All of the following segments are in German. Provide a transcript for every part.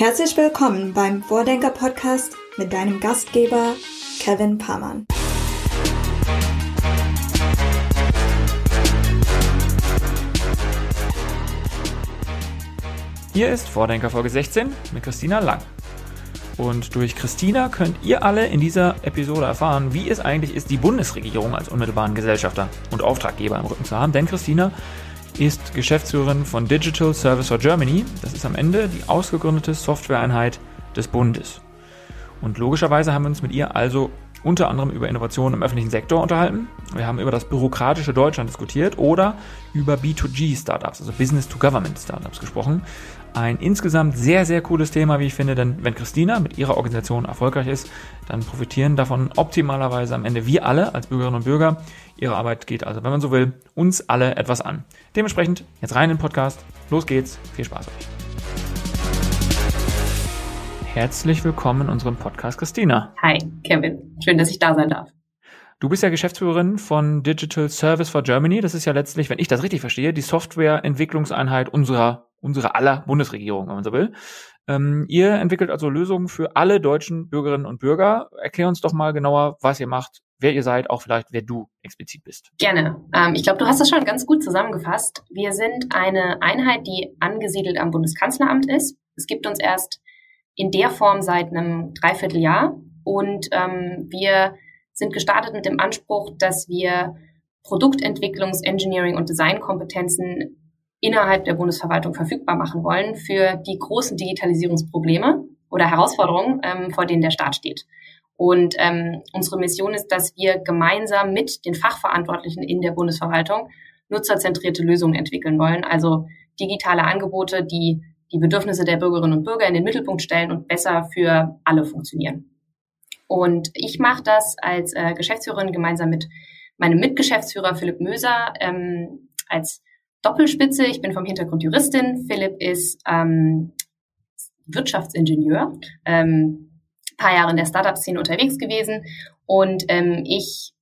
Herzlich willkommen beim Vordenker Podcast mit deinem Gastgeber Kevin Pamann. Hier ist Vordenker Folge 16 mit Christina Lang. Und durch Christina könnt ihr alle in dieser Episode erfahren, wie es eigentlich ist, die Bundesregierung als unmittelbaren Gesellschafter und Auftraggeber im Rücken zu haben. Denn Christina ist Geschäftsführerin von Digital Service for Germany. Das ist am Ende die ausgegründete Softwareeinheit des Bundes. Und logischerweise haben wir uns mit ihr also unter anderem über Innovationen im öffentlichen Sektor unterhalten. Wir haben über das bürokratische Deutschland diskutiert oder über B2G-Startups, also Business-to-Government-Startups gesprochen. Ein insgesamt sehr, sehr cooles Thema, wie ich finde, denn wenn Christina mit ihrer Organisation erfolgreich ist, dann profitieren davon optimalerweise am Ende wir alle als Bürgerinnen und Bürger. Ihre Arbeit geht also, wenn man so will, uns alle etwas an. Dementsprechend jetzt rein in den Podcast. Los geht's. Viel Spaß euch. Herzlich willkommen in unserem Podcast, Christina. Hi, Kevin. Schön, dass ich da sein darf. Du bist ja Geschäftsführerin von Digital Service for Germany. Das ist ja letztlich, wenn ich das richtig verstehe, die Softwareentwicklungseinheit unserer, unserer aller Bundesregierung, wenn man so will. Ähm, ihr entwickelt also Lösungen für alle deutschen Bürgerinnen und Bürger. Erklär uns doch mal genauer, was ihr macht, wer ihr seid, auch vielleicht, wer du explizit bist. Gerne. Ähm, ich glaube, du hast das schon ganz gut zusammengefasst. Wir sind eine Einheit, die angesiedelt am Bundeskanzleramt ist. Es gibt uns erst in der Form seit einem Dreivierteljahr. Und ähm, wir sind gestartet mit dem Anspruch, dass wir Produktentwicklungs-, Engineering- und Designkompetenzen innerhalb der Bundesverwaltung verfügbar machen wollen für die großen Digitalisierungsprobleme oder Herausforderungen, ähm, vor denen der Staat steht. Und ähm, unsere Mission ist, dass wir gemeinsam mit den Fachverantwortlichen in der Bundesverwaltung nutzerzentrierte Lösungen entwickeln wollen, also digitale Angebote, die die Bedürfnisse der Bürgerinnen und Bürger in den Mittelpunkt stellen und besser für alle funktionieren. Und ich mache das als äh, Geschäftsführerin gemeinsam mit meinem Mitgeschäftsführer Philipp Möser ähm, als Doppelspitze. Ich bin vom Hintergrund Juristin. Philipp ist ähm, Wirtschaftsingenieur, ähm, paar Jahre in der Startup-Szene unterwegs gewesen und ähm, ich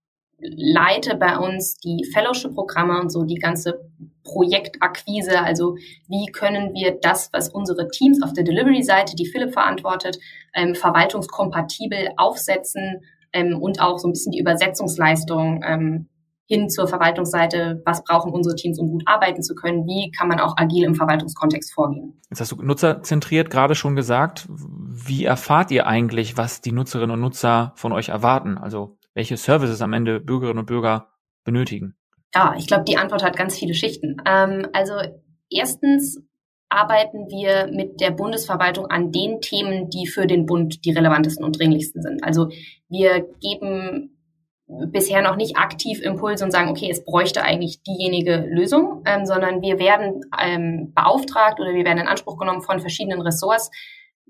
leite bei uns die Fellowship-Programme und so die ganze Projektakquise. Also wie können wir das, was unsere Teams auf der Delivery-Seite, die Philipp verantwortet, ähm, verwaltungskompatibel aufsetzen ähm, und auch so ein bisschen die Übersetzungsleistung ähm, hin zur Verwaltungsseite, was brauchen unsere Teams, um gut arbeiten zu können, wie kann man auch agil im Verwaltungskontext vorgehen. Jetzt hast du nutzerzentriert gerade schon gesagt. Wie erfahrt ihr eigentlich, was die Nutzerinnen und Nutzer von euch erwarten? Also welche Services am Ende Bürgerinnen und Bürger benötigen? Ja, ich glaube, die Antwort hat ganz viele Schichten. Ähm, also erstens arbeiten wir mit der Bundesverwaltung an den Themen, die für den Bund die relevantesten und dringlichsten sind. Also wir geben bisher noch nicht aktiv Impulse und sagen, okay, es bräuchte eigentlich diejenige Lösung, ähm, sondern wir werden ähm, beauftragt oder wir werden in Anspruch genommen von verschiedenen Ressorts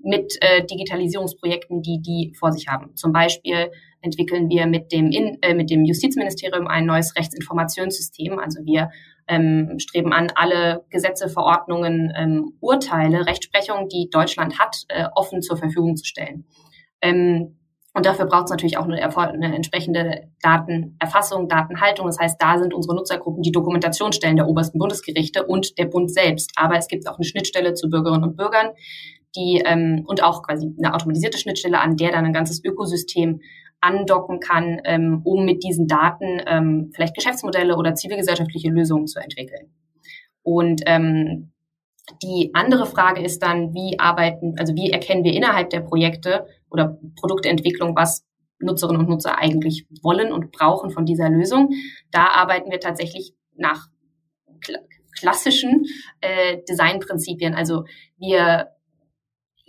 mit äh, Digitalisierungsprojekten, die die vor sich haben. Zum Beispiel entwickeln wir mit dem, in, äh, mit dem Justizministerium ein neues Rechtsinformationssystem. Also wir ähm, streben an, alle Gesetze, Verordnungen, ähm, Urteile, Rechtsprechung, die Deutschland hat, äh, offen zur Verfügung zu stellen. Ähm, und dafür braucht es natürlich auch eine, eine, entsprechende Datenerfassung, Datenhaltung. Das heißt, da sind unsere Nutzergruppen die Dokumentationsstellen der obersten Bundesgerichte und der Bund selbst. Aber es gibt auch eine Schnittstelle zu Bürgerinnen und Bürgern, die ähm, und auch quasi eine automatisierte Schnittstelle, an der dann ein ganzes Ökosystem andocken kann, ähm, um mit diesen Daten ähm, vielleicht Geschäftsmodelle oder zivilgesellschaftliche Lösungen zu entwickeln. Und ähm, die andere Frage ist dann, wie arbeiten, also wie erkennen wir innerhalb der Projekte oder Produktentwicklung, was Nutzerinnen und Nutzer eigentlich wollen und brauchen von dieser Lösung. Da arbeiten wir tatsächlich nach klassischen äh, Designprinzipien. Also wir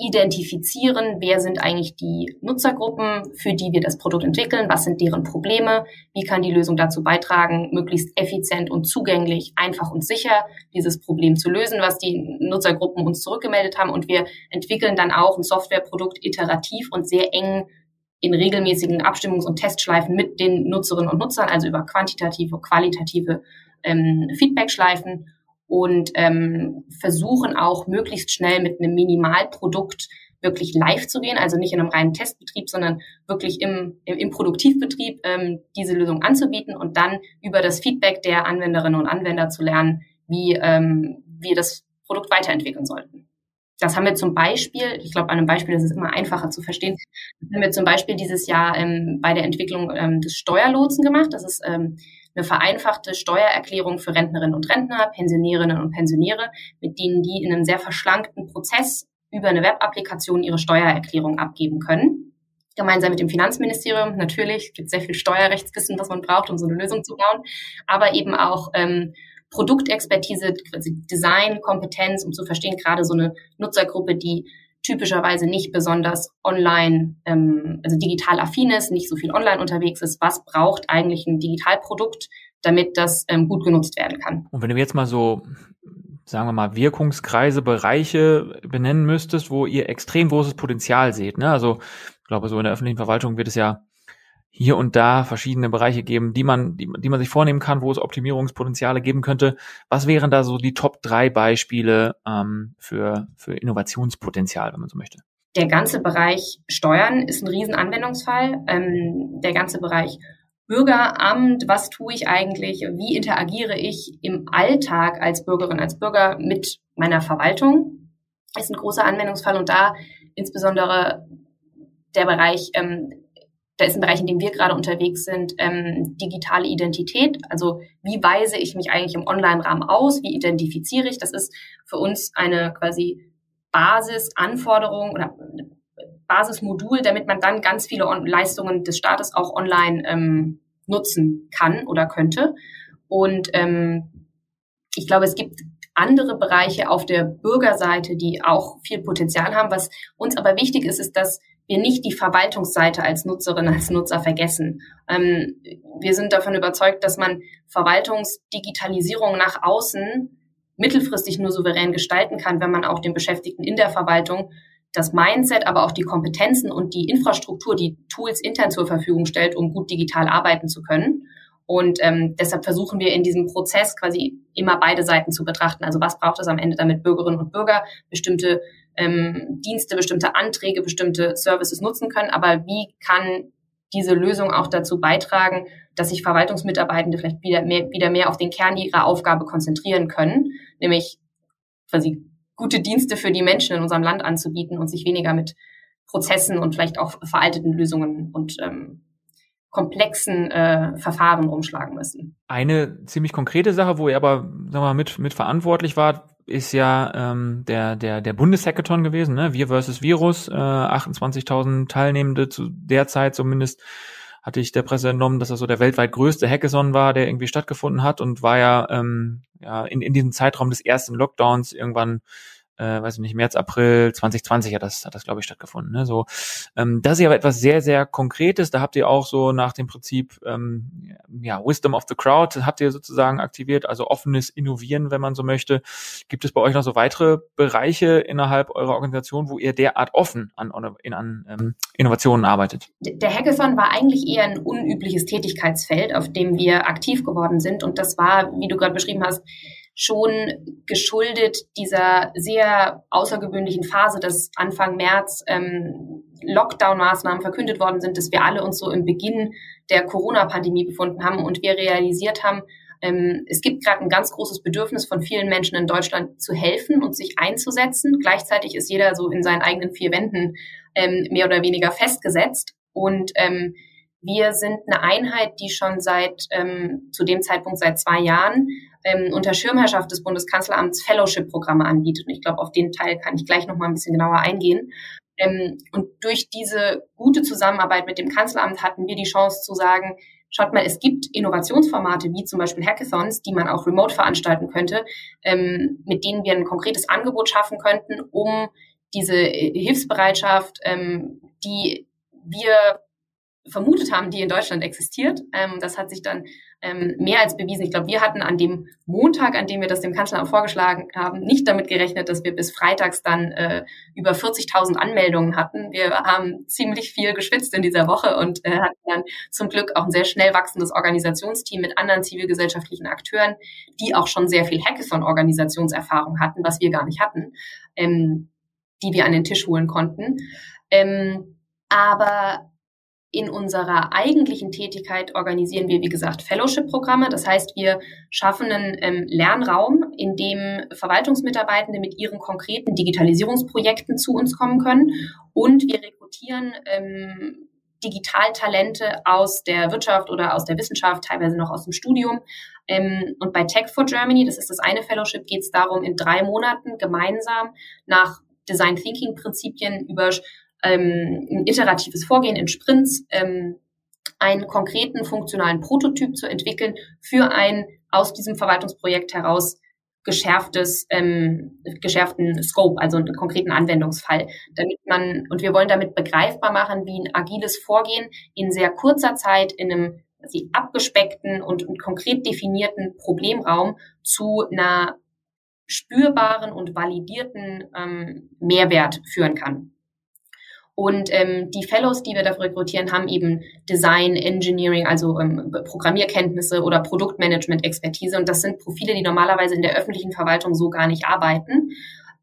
identifizieren, wer sind eigentlich die Nutzergruppen, für die wir das Produkt entwickeln, was sind deren Probleme, wie kann die Lösung dazu beitragen, möglichst effizient und zugänglich, einfach und sicher dieses Problem zu lösen, was die Nutzergruppen uns zurückgemeldet haben. Und wir entwickeln dann auch ein Softwareprodukt iterativ und sehr eng in regelmäßigen Abstimmungs- und Testschleifen mit den Nutzerinnen und Nutzern, also über quantitative, qualitative ähm, Feedbackschleifen und ähm, versuchen auch möglichst schnell mit einem Minimalprodukt wirklich live zu gehen, also nicht in einem reinen Testbetrieb, sondern wirklich im, im, im Produktivbetrieb ähm, diese Lösung anzubieten und dann über das Feedback der Anwenderinnen und Anwender zu lernen, wie ähm, wir das Produkt weiterentwickeln sollten. Das haben wir zum Beispiel, ich glaube, an einem Beispiel ist es immer einfacher zu verstehen, das haben wir zum Beispiel dieses Jahr ähm, bei der Entwicklung ähm, des Steuerlotsen gemacht. Das ist ähm, eine vereinfachte Steuererklärung für Rentnerinnen und Rentner, Pensionärinnen und Pensionäre, mit denen die in einem sehr verschlankten Prozess über eine Webapplikation ihre Steuererklärung abgeben können. Gemeinsam mit dem Finanzministerium natürlich, es gibt sehr viel Steuerrechtswissen, was man braucht, um so eine Lösung zu bauen, aber eben auch ähm, Produktexpertise, Design, Kompetenz, um zu verstehen, gerade so eine Nutzergruppe, die typischerweise nicht besonders online, ähm, also digital affin ist, nicht so viel online unterwegs ist. Was braucht eigentlich ein Digitalprodukt, damit das ähm, gut genutzt werden kann? Und wenn du jetzt mal so, sagen wir mal, Wirkungskreise, Bereiche benennen müsstest, wo ihr extrem großes Potenzial seht, ne? Also ich glaube, so in der öffentlichen Verwaltung wird es ja hier und da verschiedene Bereiche geben, die man, die, die man sich vornehmen kann, wo es Optimierungspotenziale geben könnte. Was wären da so die Top drei Beispiele ähm, für, für Innovationspotenzial, wenn man so möchte? Der ganze Bereich Steuern ist ein Riesenanwendungsfall. Ähm, der ganze Bereich Bürgeramt, was tue ich eigentlich, wie interagiere ich im Alltag als Bürgerin, als Bürger mit meiner Verwaltung, ist ein großer Anwendungsfall und da insbesondere der Bereich ähm, da ist ein Bereich, in dem wir gerade unterwegs sind, ähm, digitale Identität. Also wie weise ich mich eigentlich im Online-Rahmen aus? Wie identifiziere ich? Das ist für uns eine quasi Basisanforderung oder Basismodul, damit man dann ganz viele Leistungen des Staates auch online ähm, nutzen kann oder könnte. Und ähm, ich glaube, es gibt andere Bereiche auf der Bürgerseite, die auch viel Potenzial haben. Was uns aber wichtig ist, ist, dass wir nicht die Verwaltungsseite als Nutzerin, als Nutzer vergessen. Ähm, wir sind davon überzeugt, dass man Verwaltungsdigitalisierung nach außen mittelfristig nur souverän gestalten kann, wenn man auch den Beschäftigten in der Verwaltung das Mindset, aber auch die Kompetenzen und die Infrastruktur, die Tools intern zur Verfügung stellt, um gut digital arbeiten zu können. Und ähm, deshalb versuchen wir in diesem Prozess quasi immer beide Seiten zu betrachten. Also was braucht es am Ende, damit Bürgerinnen und Bürger bestimmte ähm, Dienste, bestimmte Anträge, bestimmte Services nutzen können. Aber wie kann diese Lösung auch dazu beitragen, dass sich Verwaltungsmitarbeitende vielleicht wieder mehr, wieder mehr auf den Kern ihrer Aufgabe konzentrieren können, nämlich quasi gute Dienste für die Menschen in unserem Land anzubieten und sich weniger mit Prozessen und vielleicht auch veralteten Lösungen und ähm, komplexen äh, Verfahren umschlagen müssen. Eine ziemlich konkrete Sache, wo ihr aber wir mal, mit, mit verantwortlich wart, ist ja ähm, der, der, der Bundeshackathon gewesen, ne? Wir versus Virus, äh, 28.000 Teilnehmende zu der Zeit zumindest hatte ich der Presse entnommen, dass das so der weltweit größte Hackathon war, der irgendwie stattgefunden hat und war ja, ähm, ja in, in diesem Zeitraum des ersten Lockdowns irgendwann äh, weiß ich nicht, März, April 2020 hat das, hat das glaube ich, stattgefunden. Ne? So, ähm, das ist aber etwas sehr, sehr Konkretes. Da habt ihr auch so nach dem Prinzip ähm, ja, Wisdom of the Crowd habt ihr sozusagen aktiviert, also offenes Innovieren, wenn man so möchte. Gibt es bei euch noch so weitere Bereiche innerhalb eurer Organisation, wo ihr derart offen an, in, an ähm, Innovationen arbeitet? Der Hackathon war eigentlich eher ein unübliches Tätigkeitsfeld, auf dem wir aktiv geworden sind. Und das war, wie du gerade beschrieben hast, schon geschuldet dieser sehr außergewöhnlichen Phase, dass Anfang März ähm, Lockdown-Maßnahmen verkündet worden sind, dass wir alle uns so im Beginn der Corona-Pandemie befunden haben und wir realisiert haben, ähm, es gibt gerade ein ganz großes Bedürfnis von vielen Menschen in Deutschland zu helfen und sich einzusetzen. Gleichzeitig ist jeder so in seinen eigenen vier Wänden ähm, mehr oder weniger festgesetzt und ähm, wir sind eine Einheit, die schon seit ähm, zu dem Zeitpunkt seit zwei Jahren ähm, unter Schirmherrschaft des Bundeskanzleramts Fellowship-Programme anbietet. Und ich glaube, auf den Teil kann ich gleich noch mal ein bisschen genauer eingehen. Ähm, und durch diese gute Zusammenarbeit mit dem Kanzleramt hatten wir die Chance zu sagen, schaut mal, es gibt Innovationsformate wie zum Beispiel Hackathons, die man auch remote veranstalten könnte, ähm, mit denen wir ein konkretes Angebot schaffen könnten, um diese Hilfsbereitschaft, ähm, die wir vermutet haben, die in Deutschland existiert. Ähm, das hat sich dann ähm, mehr als bewiesen. Ich glaube, wir hatten an dem Montag, an dem wir das dem Kanzler vorgeschlagen haben, nicht damit gerechnet, dass wir bis freitags dann äh, über 40.000 Anmeldungen hatten. Wir haben ziemlich viel geschwitzt in dieser Woche und äh, hatten dann zum Glück auch ein sehr schnell wachsendes Organisationsteam mit anderen zivilgesellschaftlichen Akteuren, die auch schon sehr viel Hackathon-Organisationserfahrung hatten, was wir gar nicht hatten, ähm, die wir an den Tisch holen konnten. Ähm, aber in unserer eigentlichen Tätigkeit organisieren wir, wie gesagt, Fellowship-Programme. Das heißt, wir schaffen einen ähm, Lernraum, in dem Verwaltungsmitarbeitende mit ihren konkreten Digitalisierungsprojekten zu uns kommen können. Und wir rekrutieren ähm, Digitaltalente aus der Wirtschaft oder aus der Wissenschaft, teilweise noch aus dem Studium. Ähm, und bei Tech for Germany, das ist das eine Fellowship, geht es darum, in drei Monaten gemeinsam nach Design Thinking Prinzipien über ähm, ein iteratives Vorgehen in Sprints, ähm, einen konkreten funktionalen Prototyp zu entwickeln für ein aus diesem Verwaltungsprojekt heraus geschärftes, ähm, geschärften Scope, also einen konkreten Anwendungsfall, damit man und wir wollen damit begreifbar machen, wie ein agiles Vorgehen in sehr kurzer Zeit in einem sie abgespeckten und, und konkret definierten Problemraum zu einer spürbaren und validierten ähm, Mehrwert führen kann. Und ähm, die Fellows, die wir dafür rekrutieren, haben eben Design, Engineering, also ähm, Programmierkenntnisse oder Produktmanagement-Expertise. Und das sind Profile, die normalerweise in der öffentlichen Verwaltung so gar nicht arbeiten.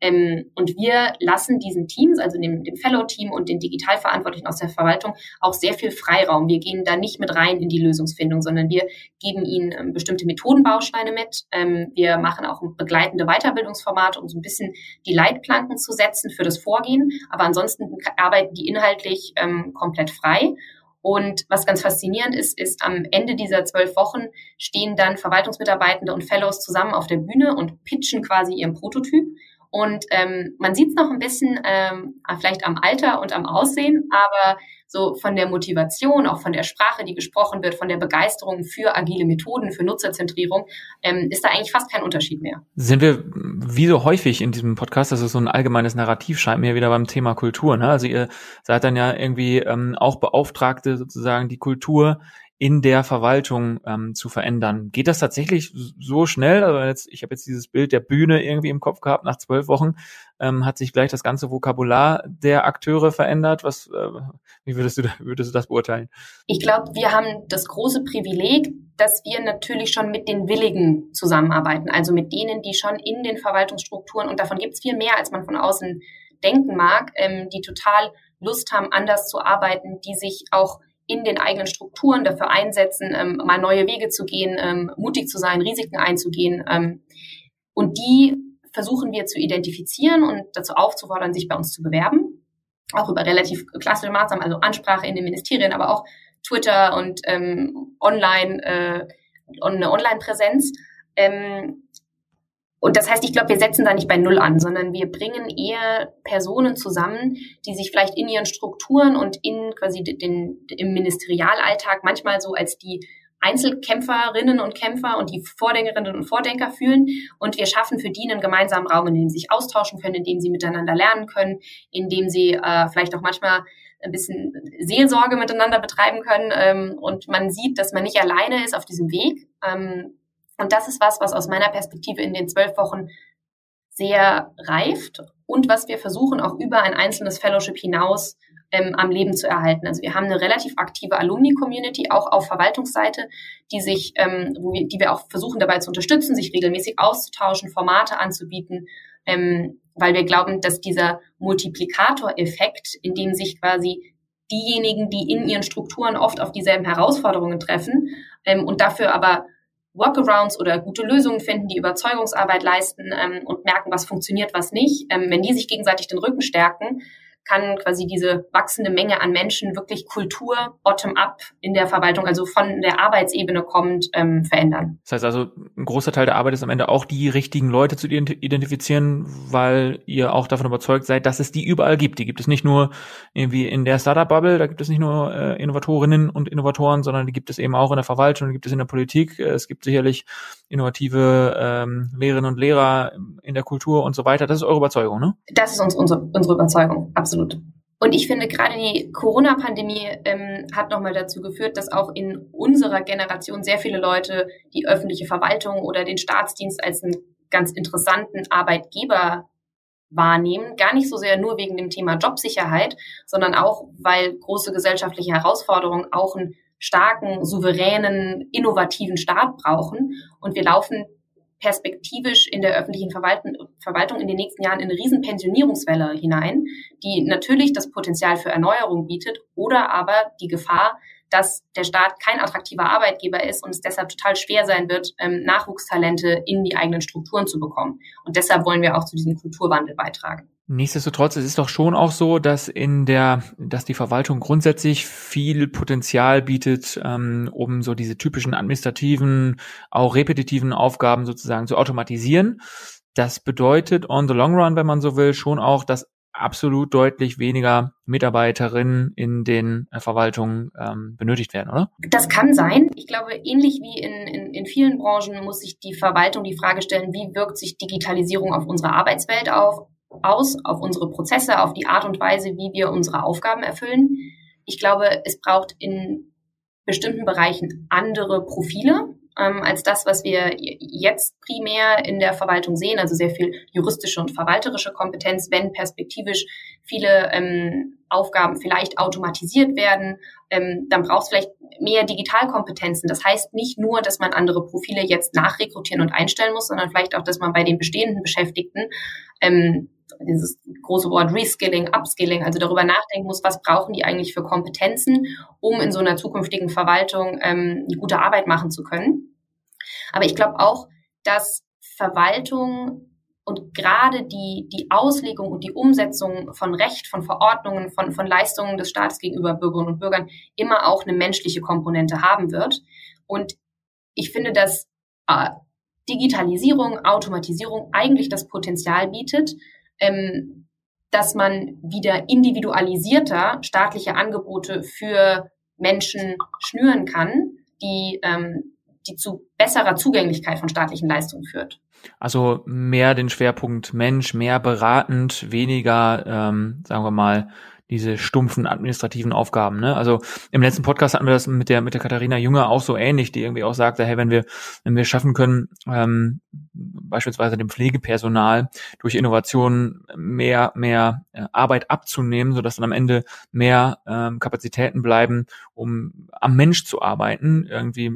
Ähm, und wir lassen diesen Teams, also dem, dem Fellow-Team und den Digitalverantwortlichen aus der Verwaltung, auch sehr viel Freiraum. Wir gehen da nicht mit rein in die Lösungsfindung, sondern wir geben ihnen ähm, bestimmte Methodenbausteine mit. Ähm, wir machen auch begleitende Weiterbildungsformate, um so ein bisschen die Leitplanken zu setzen für das Vorgehen. Aber ansonsten arbeiten die inhaltlich ähm, komplett frei. Und was ganz faszinierend ist, ist, am Ende dieser zwölf Wochen stehen dann Verwaltungsmitarbeitende und Fellows zusammen auf der Bühne und pitchen quasi ihren Prototyp. Und ähm, man sieht es noch ein bisschen ähm, vielleicht am Alter und am Aussehen, aber so von der Motivation, auch von der Sprache, die gesprochen wird, von der Begeisterung für agile Methoden, für Nutzerzentrierung, ähm, ist da eigentlich fast kein Unterschied mehr. Sind wir wie so häufig in diesem Podcast, das ist so ein allgemeines Narrativ, scheint mir wieder beim Thema Kultur. Ne? Also ihr seid dann ja irgendwie ähm, auch Beauftragte sozusagen die Kultur in der Verwaltung ähm, zu verändern. Geht das tatsächlich so schnell? Also jetzt, ich habe jetzt dieses Bild der Bühne irgendwie im Kopf gehabt. Nach zwölf Wochen ähm, hat sich gleich das ganze Vokabular der Akteure verändert. Was, äh, wie würdest du, würdest du das beurteilen? Ich glaube, wir haben das große Privileg, dass wir natürlich schon mit den Willigen zusammenarbeiten, also mit denen, die schon in den Verwaltungsstrukturen und davon gibt es viel mehr, als man von außen denken mag, ähm, die total Lust haben, anders zu arbeiten, die sich auch in den eigenen Strukturen dafür einsetzen, ähm, mal neue Wege zu gehen, ähm, mutig zu sein, Risiken einzugehen. Ähm, und die versuchen wir zu identifizieren und dazu aufzufordern, sich bei uns zu bewerben. Auch über relativ klassische Maßnahmen, also Ansprache in den Ministerien, aber auch Twitter und ähm, online, äh, eine Online-Präsenz. Ähm, und das heißt, ich glaube, wir setzen da nicht bei Null an, sondern wir bringen eher Personen zusammen, die sich vielleicht in ihren Strukturen und in quasi den, im Ministerialalltag manchmal so als die Einzelkämpferinnen und Kämpfer und die Vordenkerinnen und Vordenker fühlen. Und wir schaffen für die einen gemeinsamen Raum, in dem sie sich austauschen können, in dem sie miteinander lernen können, in dem sie äh, vielleicht auch manchmal ein bisschen Seelsorge miteinander betreiben können. Ähm, und man sieht, dass man nicht alleine ist auf diesem Weg. Ähm, und das ist was, was aus meiner Perspektive in den zwölf Wochen sehr reift und was wir versuchen auch über ein einzelnes Fellowship hinaus ähm, am Leben zu erhalten. Also wir haben eine relativ aktive Alumni-Community, auch auf Verwaltungsseite, die sich, ähm, wo wir, die wir auch versuchen dabei zu unterstützen, sich regelmäßig auszutauschen, Formate anzubieten, ähm, weil wir glauben, dass dieser Multiplikatoreffekt, in dem sich quasi diejenigen, die in ihren Strukturen oft auf dieselben Herausforderungen treffen ähm, und dafür aber Workarounds oder gute Lösungen finden, die Überzeugungsarbeit leisten ähm, und merken, was funktioniert, was nicht. Ähm, wenn die sich gegenseitig den Rücken stärken, kann quasi diese wachsende Menge an Menschen wirklich Kultur bottom-up in der Verwaltung, also von der Arbeitsebene kommend, ähm, verändern. Das heißt also, ein großer Teil der Arbeit ist am Ende auch die richtigen Leute zu identifizieren, weil ihr auch davon überzeugt seid, dass es die überall gibt. Die gibt es nicht nur irgendwie in der Startup-Bubble, da gibt es nicht nur äh, Innovatorinnen und Innovatoren, sondern die gibt es eben auch in der Verwaltung, die gibt es in der Politik. Es gibt sicherlich innovative ähm, Lehrerinnen und Lehrer in der Kultur und so weiter. Das ist eure Überzeugung, ne? Das ist uns unsere, unsere Überzeugung, absolut. Und ich finde, gerade die Corona-Pandemie ähm, hat nochmal dazu geführt, dass auch in unserer Generation sehr viele Leute die öffentliche Verwaltung oder den Staatsdienst als einen ganz interessanten Arbeitgeber wahrnehmen. Gar nicht so sehr nur wegen dem Thema Jobsicherheit, sondern auch, weil große gesellschaftliche Herausforderungen auch einen starken, souveränen, innovativen Staat brauchen. Und wir laufen perspektivisch in der öffentlichen Verwaltung in den nächsten Jahren in eine riesen Pensionierungswelle hinein, die natürlich das Potenzial für Erneuerung bietet oder aber die Gefahr, dass der Staat kein attraktiver Arbeitgeber ist und es deshalb total schwer sein wird, ähm, Nachwuchstalente in die eigenen Strukturen zu bekommen. Und deshalb wollen wir auch zu diesem Kulturwandel beitragen. Nichtsdestotrotz, es ist doch schon auch so, dass in der, dass die Verwaltung grundsätzlich viel Potenzial bietet, ähm, um so diese typischen administrativen, auch repetitiven Aufgaben sozusagen zu automatisieren. Das bedeutet on the long run, wenn man so will, schon auch, dass absolut deutlich weniger Mitarbeiterinnen in den äh, Verwaltungen ähm, benötigt werden, oder? Das kann sein. Ich glaube, ähnlich wie in, in, in vielen Branchen muss sich die Verwaltung die Frage stellen, wie wirkt sich Digitalisierung auf unsere Arbeitswelt auf, aus, auf unsere Prozesse, auf die Art und Weise, wie wir unsere Aufgaben erfüllen. Ich glaube, es braucht in bestimmten Bereichen andere Profile ähm, als das, was wir jetzt primär in der Verwaltung sehen, also sehr viel juristische und verwalterische Kompetenz, wenn perspektivisch viele ähm, Aufgaben vielleicht automatisiert werden, ähm, dann braucht es vielleicht mehr Digitalkompetenzen. Das heißt nicht nur, dass man andere Profile jetzt nachrekrutieren und einstellen muss, sondern vielleicht auch, dass man bei den bestehenden Beschäftigten ähm, dieses große Wort Reskilling, Upskilling, also darüber nachdenken muss, was brauchen die eigentlich für Kompetenzen, um in so einer zukünftigen Verwaltung ähm, eine gute Arbeit machen zu können. Aber ich glaube auch, dass Verwaltung und gerade die, die Auslegung und die Umsetzung von Recht, von Verordnungen, von, von Leistungen des Staates gegenüber Bürgerinnen und Bürgern immer auch eine menschliche Komponente haben wird. Und ich finde, dass äh, Digitalisierung, Automatisierung eigentlich das Potenzial bietet, ähm, dass man wieder individualisierter staatliche Angebote für Menschen schnüren kann, die, ähm, die zu besserer Zugänglichkeit von staatlichen Leistungen führt. Also mehr den Schwerpunkt Mensch, mehr beratend, weniger, ähm, sagen wir mal, diese stumpfen administrativen Aufgaben. Ne? Also im letzten Podcast hatten wir das mit der mit der Katharina Jünger auch so ähnlich, die irgendwie auch sagte, hey, wenn wir wenn wir schaffen können, ähm, beispielsweise dem Pflegepersonal durch Innovationen mehr mehr äh, Arbeit abzunehmen, so dass dann am Ende mehr ähm, Kapazitäten bleiben, um am Mensch zu arbeiten, irgendwie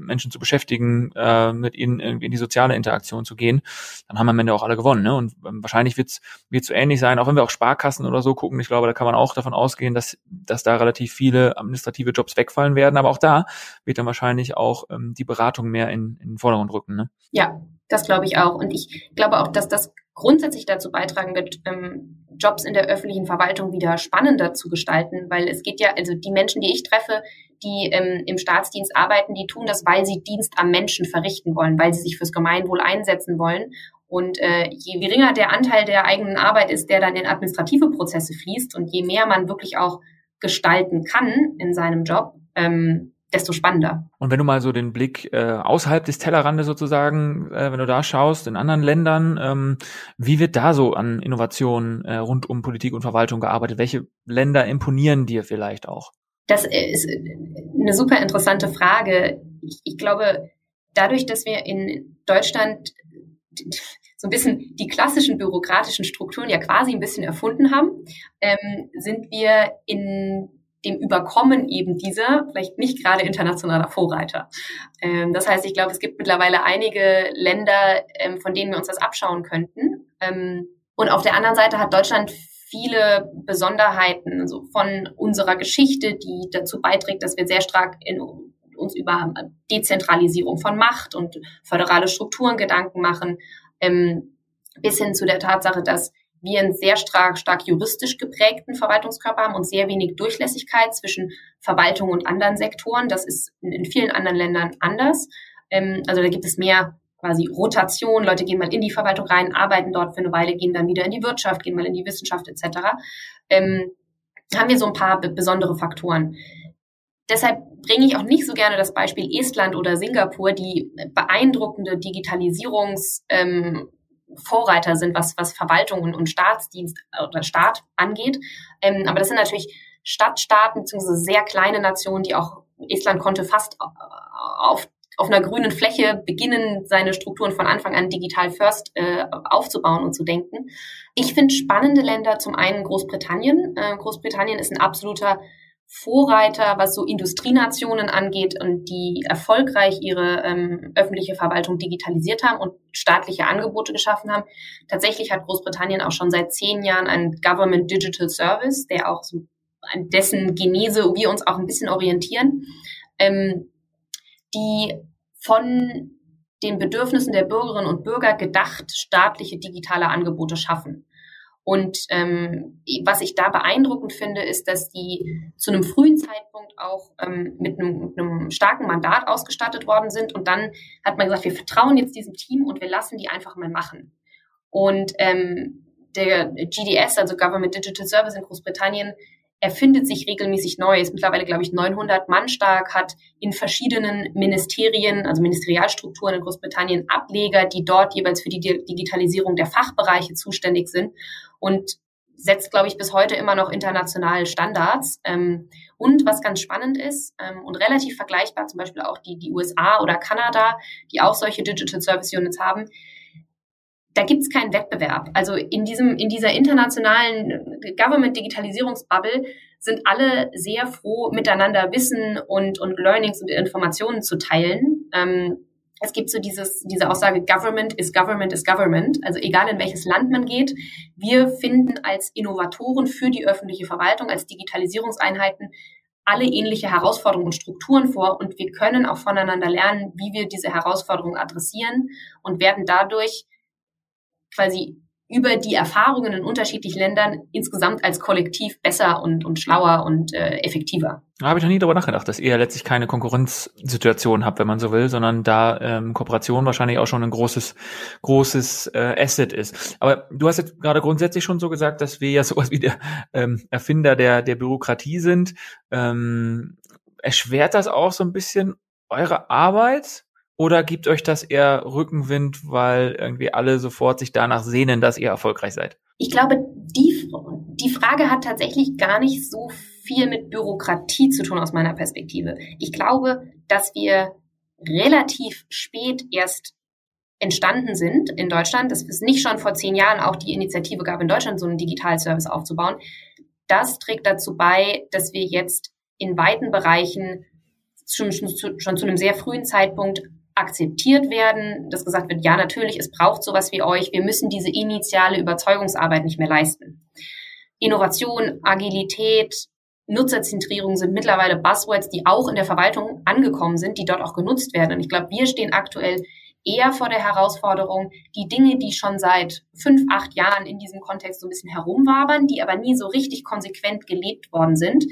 Menschen zu beschäftigen, äh, mit ihnen irgendwie in die soziale Interaktion zu gehen, dann haben am Ende auch alle gewonnen. Ne? Und ähm, wahrscheinlich wird es so ähnlich sein, auch wenn wir auch Sparkassen oder so gucken. Ich glaube, da kann man auch davon ausgehen, dass, dass da relativ viele administrative Jobs wegfallen werden. Aber auch da wird dann wahrscheinlich auch ähm, die Beratung mehr in, in den Vordergrund rücken. Ne? Ja, das glaube ich auch. Und ich glaube auch, dass das grundsätzlich dazu beitragen wird, ähm, Jobs in der öffentlichen Verwaltung wieder spannender zu gestalten, weil es geht ja, also die Menschen, die ich treffe, die ähm, im Staatsdienst arbeiten, die tun das, weil sie Dienst am Menschen verrichten wollen, weil sie sich fürs Gemeinwohl einsetzen wollen. Und äh, je geringer der Anteil der eigenen Arbeit ist, der dann in administrative Prozesse fließt und je mehr man wirklich auch gestalten kann in seinem Job, ähm, desto spannender. Und wenn du mal so den Blick äh, außerhalb des Tellerrandes sozusagen, äh, wenn du da schaust, in anderen Ländern, ähm, wie wird da so an Innovationen äh, rund um Politik und Verwaltung gearbeitet? Welche Länder imponieren dir vielleicht auch? Das ist eine super interessante Frage. Ich, ich glaube, dadurch, dass wir in Deutschland so ein bisschen die klassischen bürokratischen Strukturen ja quasi ein bisschen erfunden haben, ähm, sind wir in dem Überkommen eben dieser vielleicht nicht gerade internationaler Vorreiter. Ähm, das heißt, ich glaube, es gibt mittlerweile einige Länder, ähm, von denen wir uns das abschauen könnten. Ähm, und auf der anderen Seite hat Deutschland viele Besonderheiten also von unserer Geschichte, die dazu beiträgt, dass wir sehr stark in uns über Dezentralisierung von Macht und föderale Strukturen Gedanken machen, ähm, bis hin zu der Tatsache, dass wir einen sehr stark, stark juristisch geprägten Verwaltungskörper haben und sehr wenig Durchlässigkeit zwischen Verwaltung und anderen Sektoren. Das ist in, vielen anderen Ländern anders. Ähm, also da gibt es mehr quasi Rotation. Leute gehen mal in die Verwaltung rein, arbeiten dort für eine Weile, gehen dann wieder in die Wirtschaft, gehen mal in die Wissenschaft etc. Ähm, haben wir so ein paar besondere Faktoren. Deshalb bringe ich auch nicht so gerne das Beispiel Estland oder Singapur, die beeindruckende Digitalisierungs ähm, Vorreiter sind, was, was Verwaltung und, Staatsdienst oder Staat angeht. Ähm, aber das sind natürlich Stadtstaaten bzw. sehr kleine Nationen, die auch Estland konnte fast auf auf einer grünen Fläche beginnen, seine Strukturen von Anfang an digital first äh, aufzubauen und zu denken. Ich finde spannende Länder zum einen Großbritannien. Äh, Großbritannien ist ein absoluter Vorreiter, was so Industrienationen angeht und die erfolgreich ihre ähm, öffentliche Verwaltung digitalisiert haben und staatliche Angebote geschaffen haben. Tatsächlich hat Großbritannien auch schon seit zehn Jahren einen Government Digital Service, der auch so an dessen Genese wir uns auch ein bisschen orientieren, ähm, die von den Bedürfnissen der Bürgerinnen und Bürger gedacht staatliche digitale Angebote schaffen. Und ähm, was ich da beeindruckend finde, ist, dass die zu einem frühen Zeitpunkt auch ähm, mit, einem, mit einem starken Mandat ausgestattet worden sind. Und dann hat man gesagt, wir vertrauen jetzt diesem Team und wir lassen die einfach mal machen. Und ähm, der GDS, also Government Digital Service in Großbritannien, erfindet sich regelmäßig neu, ist mittlerweile, glaube ich, 900 Mann stark, hat in verschiedenen Ministerien, also Ministerialstrukturen in Großbritannien Ableger, die dort jeweils für die Digitalisierung der Fachbereiche zuständig sind und setzt, glaube ich, bis heute immer noch internationale Standards. Ähm, und was ganz spannend ist ähm, und relativ vergleichbar, zum Beispiel auch die, die USA oder Kanada, die auch solche Digital Service Units haben, da gibt es keinen Wettbewerb. Also in diesem, in dieser internationalen Government-Digitalisierungsbubble sind alle sehr froh, miteinander Wissen und, und Learnings und Informationen zu teilen. Ähm, es gibt so dieses, diese Aussage, Government is Government is Government. Also egal in welches Land man geht, wir finden als Innovatoren für die öffentliche Verwaltung, als Digitalisierungseinheiten alle ähnliche Herausforderungen und Strukturen vor und wir können auch voneinander lernen, wie wir diese Herausforderungen adressieren und werden dadurch quasi über die Erfahrungen in unterschiedlichen Ländern insgesamt als Kollektiv besser und, und schlauer und äh, effektiver. Da habe ich noch nie darüber nachgedacht, dass ihr letztlich keine Konkurrenzsituation habt, wenn man so will, sondern da ähm, Kooperation wahrscheinlich auch schon ein großes, großes äh, Asset ist. Aber du hast jetzt gerade grundsätzlich schon so gesagt, dass wir ja sowas wie der ähm, Erfinder der, der Bürokratie sind. Ähm, erschwert das auch so ein bisschen eure Arbeit? Oder gibt euch das eher Rückenwind, weil irgendwie alle sofort sich danach sehnen, dass ihr erfolgreich seid? Ich glaube, die, die Frage hat tatsächlich gar nicht so viel mit Bürokratie zu tun aus meiner Perspektive. Ich glaube, dass wir relativ spät erst entstanden sind in Deutschland, dass es nicht schon vor zehn Jahren auch die Initiative gab, in Deutschland so einen Digitalservice aufzubauen. Das trägt dazu bei, dass wir jetzt in weiten Bereichen schon, schon, schon zu einem sehr frühen Zeitpunkt akzeptiert werden, dass gesagt wird, ja, natürlich, es braucht sowas wie euch, wir müssen diese initiale Überzeugungsarbeit nicht mehr leisten. Innovation, Agilität, Nutzerzentrierung sind mittlerweile Buzzwords, die auch in der Verwaltung angekommen sind, die dort auch genutzt werden. Und ich glaube, wir stehen aktuell eher vor der Herausforderung, die Dinge, die schon seit fünf, acht Jahren in diesem Kontext so ein bisschen herumwabern, die aber nie so richtig konsequent gelebt worden sind,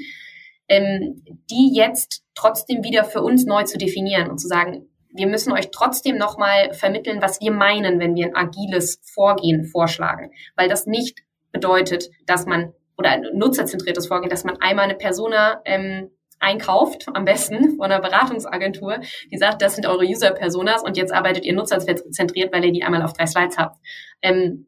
ähm, die jetzt trotzdem wieder für uns neu zu definieren und zu sagen, wir müssen euch trotzdem nochmal vermitteln, was wir meinen, wenn wir ein agiles Vorgehen vorschlagen. Weil das nicht bedeutet, dass man, oder ein nutzerzentriertes Vorgehen, dass man einmal eine Persona ähm, einkauft, am besten von einer Beratungsagentur, die sagt, das sind eure User-Personas und jetzt arbeitet ihr nutzerzentriert, weil ihr die einmal auf drei Slides habt. Ähm,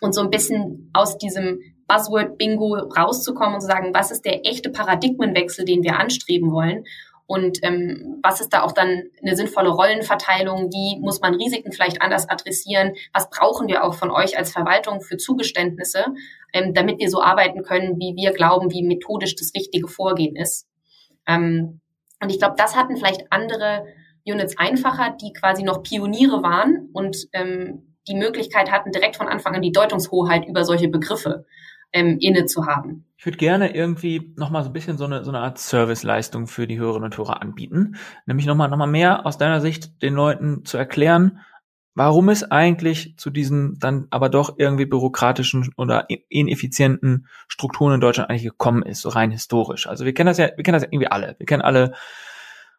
und so ein bisschen aus diesem Buzzword-Bingo rauszukommen und zu sagen, was ist der echte Paradigmenwechsel, den wir anstreben wollen und ähm, was ist da auch dann eine sinnvolle Rollenverteilung? Wie muss man Risiken vielleicht anders adressieren? Was brauchen wir auch von euch als Verwaltung für Zugeständnisse, ähm, damit wir so arbeiten können, wie wir glauben, wie methodisch das richtige Vorgehen ist? Ähm, und ich glaube, das hatten vielleicht andere Units einfacher, die quasi noch Pioniere waren und ähm, die Möglichkeit hatten, direkt von Anfang an die Deutungshoheit über solche Begriffe ähm, inne zu haben. Ich würde gerne irgendwie nochmal so ein bisschen so eine, so eine Art Serviceleistung für die Hörerinnen und Hörer anbieten. Nämlich nochmal noch mal mehr aus deiner Sicht den Leuten zu erklären, warum es eigentlich zu diesen dann aber doch irgendwie bürokratischen oder ineffizienten Strukturen in Deutschland eigentlich gekommen ist, so rein historisch. Also wir kennen das ja, wir kennen das ja irgendwie alle. Wir kennen alle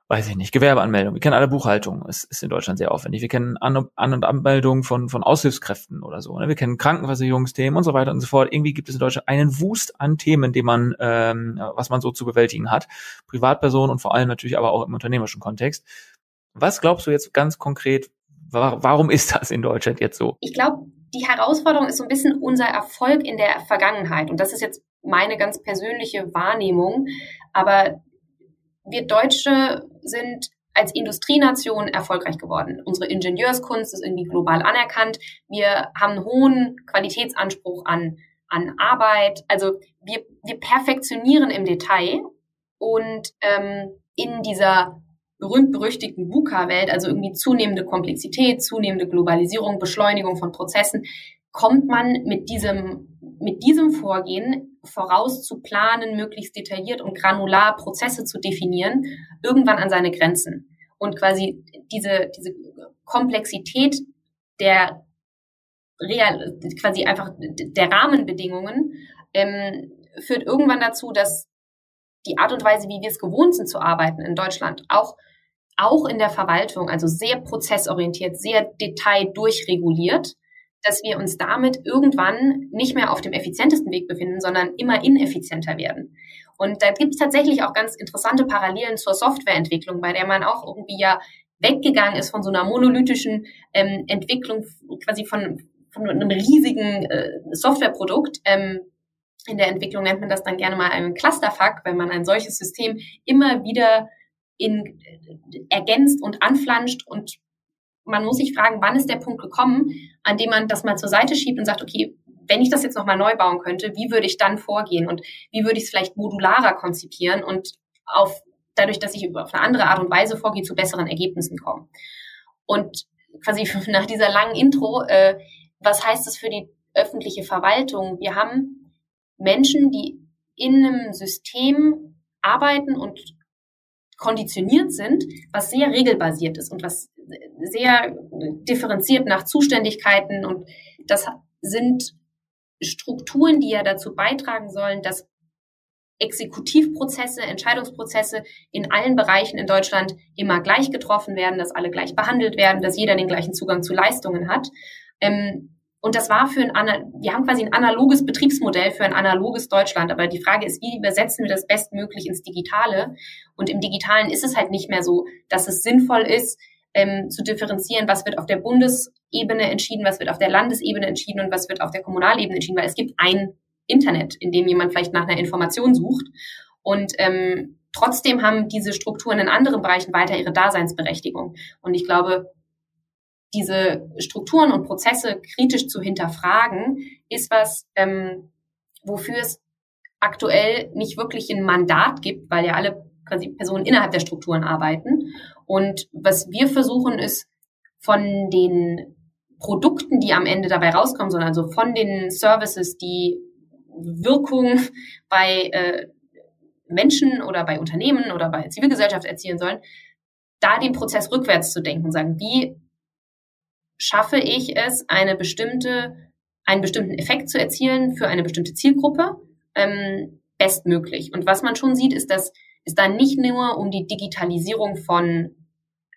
weiß ich nicht, Gewerbeanmeldung. Wir kennen alle Buchhaltung. Es ist in Deutschland sehr aufwendig. Wir kennen An-, An und Anmeldung von, von Aushilfskräften oder so. Ne? Wir kennen Krankenversicherungsthemen und so weiter und so fort. Irgendwie gibt es in Deutschland einen Wust an Themen, die man, ähm, was man so zu bewältigen hat. Privatpersonen und vor allem natürlich aber auch im unternehmerischen Kontext. Was glaubst du jetzt ganz konkret, warum ist das in Deutschland jetzt so? Ich glaube, die Herausforderung ist so ein bisschen unser Erfolg in der Vergangenheit. Und das ist jetzt meine ganz persönliche Wahrnehmung. Aber wir Deutsche sind als Industrienation erfolgreich geworden. Unsere Ingenieurskunst ist irgendwie global anerkannt. Wir haben einen hohen Qualitätsanspruch an, an Arbeit. Also wir, wir perfektionieren im Detail Und ähm, in dieser berühmt-berüchtigten VUCA-Welt, also irgendwie zunehmende Komplexität, zunehmende Globalisierung, Beschleunigung von Prozessen, kommt man mit diesem, mit diesem Vorgehen voraus zu planen, möglichst detailliert und granular Prozesse zu definieren, irgendwann an seine Grenzen. Und quasi diese, diese Komplexität der real, quasi einfach der Rahmenbedingungen ähm, führt irgendwann dazu, dass die Art und Weise, wie wir es gewohnt sind zu arbeiten in Deutschland, auch auch in der Verwaltung, also sehr prozessorientiert, sehr detaildurchreguliert, dass wir uns damit irgendwann nicht mehr auf dem effizientesten Weg befinden, sondern immer ineffizienter werden. Und da gibt es tatsächlich auch ganz interessante Parallelen zur Softwareentwicklung, bei der man auch irgendwie ja weggegangen ist von so einer monolithischen ähm, Entwicklung, quasi von, von einem riesigen äh, Softwareprodukt. Ähm, in der Entwicklung nennt man das dann gerne mal einen Clusterfuck, wenn man ein solches System immer wieder in, äh, ergänzt und anflanscht und man muss sich fragen, wann ist der Punkt gekommen, an dem man das mal zur Seite schiebt und sagt, okay, wenn ich das jetzt nochmal neu bauen könnte, wie würde ich dann vorgehen und wie würde ich es vielleicht modularer konzipieren und auf, dadurch, dass ich auf eine andere Art und Weise vorgehe, zu besseren Ergebnissen kommen. Und quasi nach dieser langen Intro, äh, was heißt das für die öffentliche Verwaltung? Wir haben Menschen, die in einem System arbeiten und konditioniert sind, was sehr regelbasiert ist und was sehr differenziert nach Zuständigkeiten und das sind Strukturen, die ja dazu beitragen sollen, dass Exekutivprozesse, Entscheidungsprozesse in allen Bereichen in Deutschland immer gleich getroffen werden, dass alle gleich behandelt werden, dass jeder den gleichen Zugang zu Leistungen hat. Ähm, und das war für ein, wir haben quasi ein analoges Betriebsmodell für ein analoges Deutschland. Aber die Frage ist, wie übersetzen wir das bestmöglich ins Digitale? Und im Digitalen ist es halt nicht mehr so, dass es sinnvoll ist, ähm, zu differenzieren, was wird auf der Bundesebene entschieden, was wird auf der Landesebene entschieden und was wird auf der Kommunalebene entschieden, weil es gibt ein Internet, in dem jemand vielleicht nach einer Information sucht. Und ähm, trotzdem haben diese Strukturen in anderen Bereichen weiter ihre Daseinsberechtigung. Und ich glaube, diese Strukturen und Prozesse kritisch zu hinterfragen, ist was, ähm, wofür es aktuell nicht wirklich ein Mandat gibt, weil ja alle quasi Personen innerhalb der Strukturen arbeiten. Und was wir versuchen, ist von den Produkten, die am Ende dabei rauskommen, sondern also von den Services, die Wirkung bei äh, Menschen oder bei Unternehmen oder bei Zivilgesellschaft erzielen sollen, da den Prozess rückwärts zu denken, sagen, wie schaffe ich es, eine bestimmte, einen bestimmten Effekt zu erzielen für eine bestimmte Zielgruppe ähm, bestmöglich. Und was man schon sieht, ist, dass es da nicht nur um die Digitalisierung von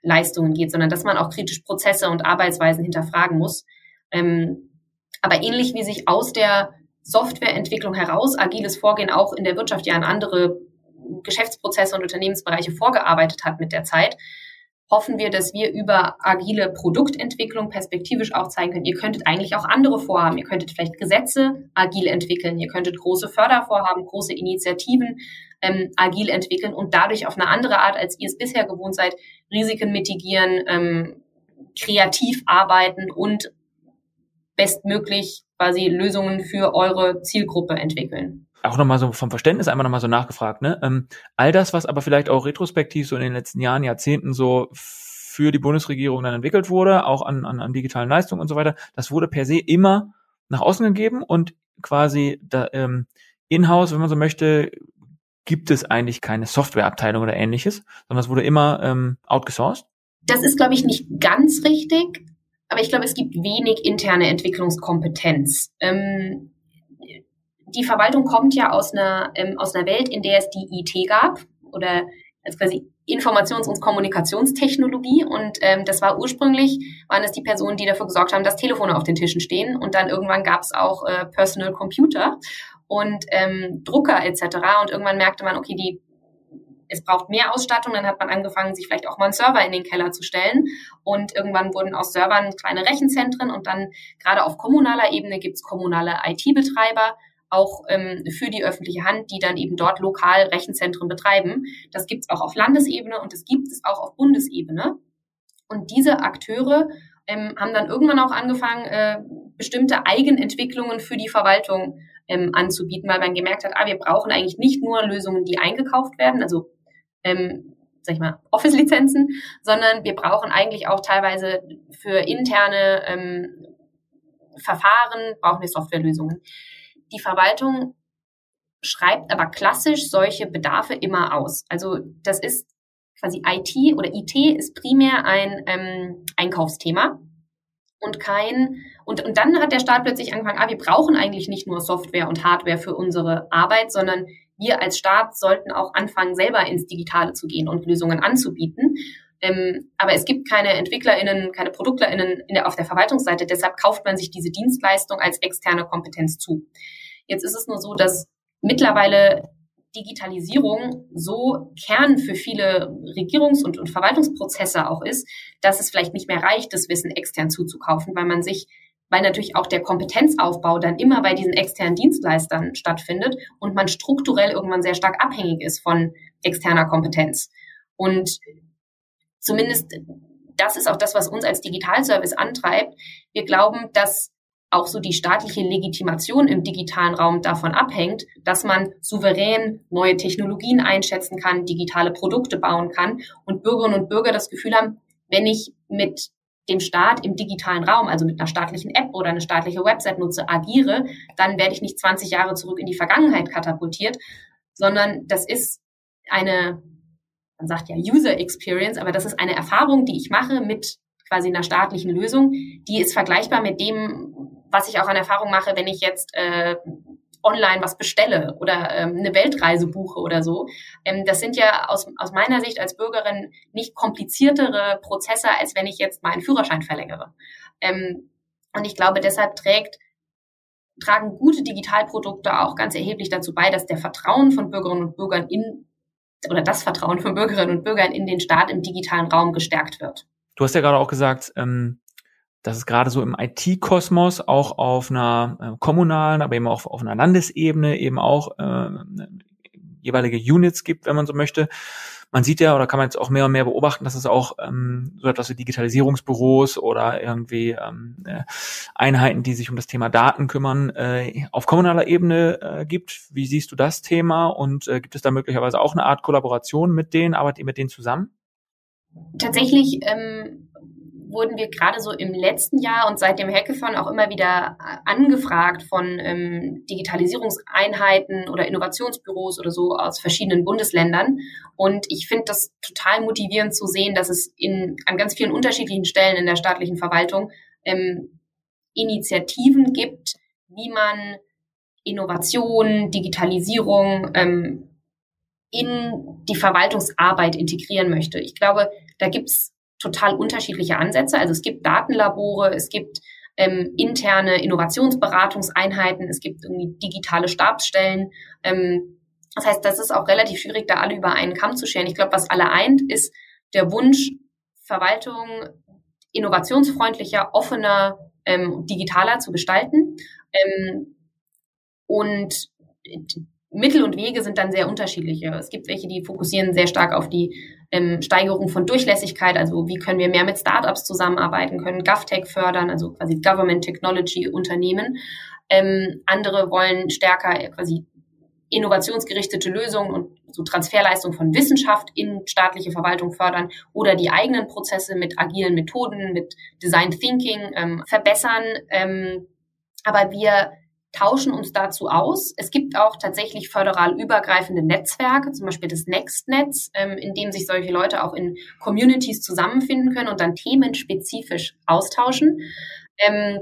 Leistungen geht, sondern dass man auch kritisch Prozesse und Arbeitsweisen hinterfragen muss. Ähm, aber ähnlich wie sich aus der Softwareentwicklung heraus agiles Vorgehen auch in der Wirtschaft ja an andere Geschäftsprozesse und Unternehmensbereiche vorgearbeitet hat mit der Zeit, hoffen wir, dass wir über agile Produktentwicklung perspektivisch auch zeigen können, ihr könntet eigentlich auch andere Vorhaben, ihr könntet vielleicht Gesetze agil entwickeln, ihr könntet große Fördervorhaben, große Initiativen ähm, agil entwickeln und dadurch auf eine andere Art, als ihr es bisher gewohnt seid, Risiken mitigieren, ähm, kreativ arbeiten und bestmöglich quasi Lösungen für eure Zielgruppe entwickeln auch nochmal so vom Verständnis einmal nochmal so nachgefragt, ne? Ähm, all das, was aber vielleicht auch retrospektiv so in den letzten Jahren, Jahrzehnten so für die Bundesregierung dann entwickelt wurde, auch an, an, an digitalen Leistungen und so weiter, das wurde per se immer nach außen gegeben und quasi da, ähm, in-house, wenn man so möchte, gibt es eigentlich keine Softwareabteilung oder ähnliches, sondern es wurde immer ähm, outgesourced. Das ist, glaube ich, nicht ganz richtig, aber ich glaube, es gibt wenig interne Entwicklungskompetenz. Ähm, die Verwaltung kommt ja aus einer, ähm, aus einer Welt, in der es die IT gab oder als quasi Informations- und Kommunikationstechnologie. Und ähm, das war ursprünglich, waren es die Personen, die dafür gesorgt haben, dass Telefone auf den Tischen stehen. Und dann irgendwann gab es auch äh, Personal Computer und ähm, Drucker etc. Und irgendwann merkte man, okay, die es braucht mehr Ausstattung, dann hat man angefangen, sich vielleicht auch mal einen Server in den Keller zu stellen. Und irgendwann wurden aus Servern kleine Rechenzentren und dann gerade auf kommunaler Ebene gibt es kommunale IT-Betreiber, auch ähm, für die öffentliche Hand, die dann eben dort lokal Rechenzentren betreiben. Das gibt es auch auf Landesebene und das gibt es auch auf Bundesebene. Und diese Akteure ähm, haben dann irgendwann auch angefangen, äh, bestimmte Eigenentwicklungen für die Verwaltung ähm, anzubieten, weil man gemerkt hat, ah, wir brauchen eigentlich nicht nur Lösungen, die eingekauft werden, also ähm, sag ich mal, Office-Lizenzen, sondern wir brauchen eigentlich auch teilweise für interne ähm, Verfahren, brauchen wir Softwarelösungen. Die Verwaltung schreibt aber klassisch solche Bedarfe immer aus. Also das ist quasi IT oder IT ist primär ein ähm, Einkaufsthema und kein und, und dann hat der Staat plötzlich angefangen, ah, wir brauchen eigentlich nicht nur Software und Hardware für unsere Arbeit, sondern wir als Staat sollten auch anfangen, selber ins Digitale zu gehen und Lösungen anzubieten. Ähm, aber es gibt keine EntwicklerInnen, keine ProduktlerInnen in der, auf der Verwaltungsseite. Deshalb kauft man sich diese Dienstleistung als externe Kompetenz zu. Jetzt ist es nur so, dass mittlerweile Digitalisierung so Kern für viele Regierungs- und, und Verwaltungsprozesse auch ist, dass es vielleicht nicht mehr reicht, das Wissen extern zuzukaufen, weil man sich weil natürlich auch der Kompetenzaufbau dann immer bei diesen externen Dienstleistern stattfindet und man strukturell irgendwann sehr stark abhängig ist von externer Kompetenz. Und zumindest das ist auch das, was uns als Digitalservice antreibt. Wir glauben, dass auch so die staatliche Legitimation im digitalen Raum davon abhängt, dass man souverän neue Technologien einschätzen kann, digitale Produkte bauen kann und Bürgerinnen und Bürger das Gefühl haben, wenn ich mit dem Staat im digitalen Raum, also mit einer staatlichen App oder eine staatliche Website nutze, agiere, dann werde ich nicht 20 Jahre zurück in die Vergangenheit katapultiert, sondern das ist eine, man sagt ja User Experience, aber das ist eine Erfahrung, die ich mache mit quasi einer staatlichen Lösung, die ist vergleichbar mit dem, was ich auch an Erfahrung mache, wenn ich jetzt äh, online was bestelle oder ähm, eine Weltreise buche oder so. Ähm, das sind ja aus, aus meiner Sicht als Bürgerin nicht kompliziertere Prozesse, als wenn ich jetzt meinen Führerschein verlängere. Ähm, und ich glaube, deshalb trägt tragen gute Digitalprodukte auch ganz erheblich dazu bei, dass der Vertrauen von Bürgerinnen und Bürgern in oder das Vertrauen von Bürgerinnen und Bürgern in den Staat im digitalen Raum gestärkt wird. Du hast ja gerade auch gesagt, ähm, dass es gerade so im IT-Kosmos auch auf einer äh, kommunalen, aber eben auch auf einer Landesebene eben auch äh, jeweilige Units gibt, wenn man so möchte. Man sieht ja, oder kann man jetzt auch mehr und mehr beobachten, dass es auch ähm, so etwas wie Digitalisierungsbüros oder irgendwie ähm, äh, Einheiten, die sich um das Thema Daten kümmern, äh, auf kommunaler Ebene äh, gibt. Wie siehst du das Thema und äh, gibt es da möglicherweise auch eine Art Kollaboration mit denen? Arbeitet ihr mit denen zusammen? Tatsächlich ähm, wurden wir gerade so im letzten Jahr und seit dem Hackathon auch immer wieder äh, angefragt von ähm, Digitalisierungseinheiten oder Innovationsbüros oder so aus verschiedenen Bundesländern. Und ich finde das total motivierend zu sehen, dass es in, an ganz vielen unterschiedlichen Stellen in der staatlichen Verwaltung ähm, Initiativen gibt, wie man Innovation, Digitalisierung ähm, in die Verwaltungsarbeit integrieren möchte. Ich glaube, da gibt's total unterschiedliche Ansätze. Also es gibt Datenlabore, es gibt ähm, interne Innovationsberatungseinheiten, es gibt irgendwie digitale Stabsstellen. Ähm, das heißt, das ist auch relativ schwierig, da alle über einen Kamm zu scheren. Ich glaube, was alle eint, ist der Wunsch, Verwaltung innovationsfreundlicher, offener, ähm, digitaler zu gestalten. Ähm, und Mittel und Wege sind dann sehr unterschiedliche. Es gibt welche, die fokussieren sehr stark auf die ähm, Steigerung von Durchlässigkeit, also wie können wir mehr mit Startups zusammenarbeiten, können GovTech fördern, also quasi Government Technology Unternehmen. Ähm, andere wollen stärker quasi innovationsgerichtete Lösungen und so Transferleistung von Wissenschaft in staatliche Verwaltung fördern oder die eigenen Prozesse mit agilen Methoden, mit Design Thinking ähm, verbessern. Ähm, aber wir tauschen uns dazu aus. Es gibt auch tatsächlich föderal übergreifende Netzwerke, zum Beispiel das NextNetz, ähm, in dem sich solche Leute auch in Communities zusammenfinden können und dann themenspezifisch austauschen. Ähm,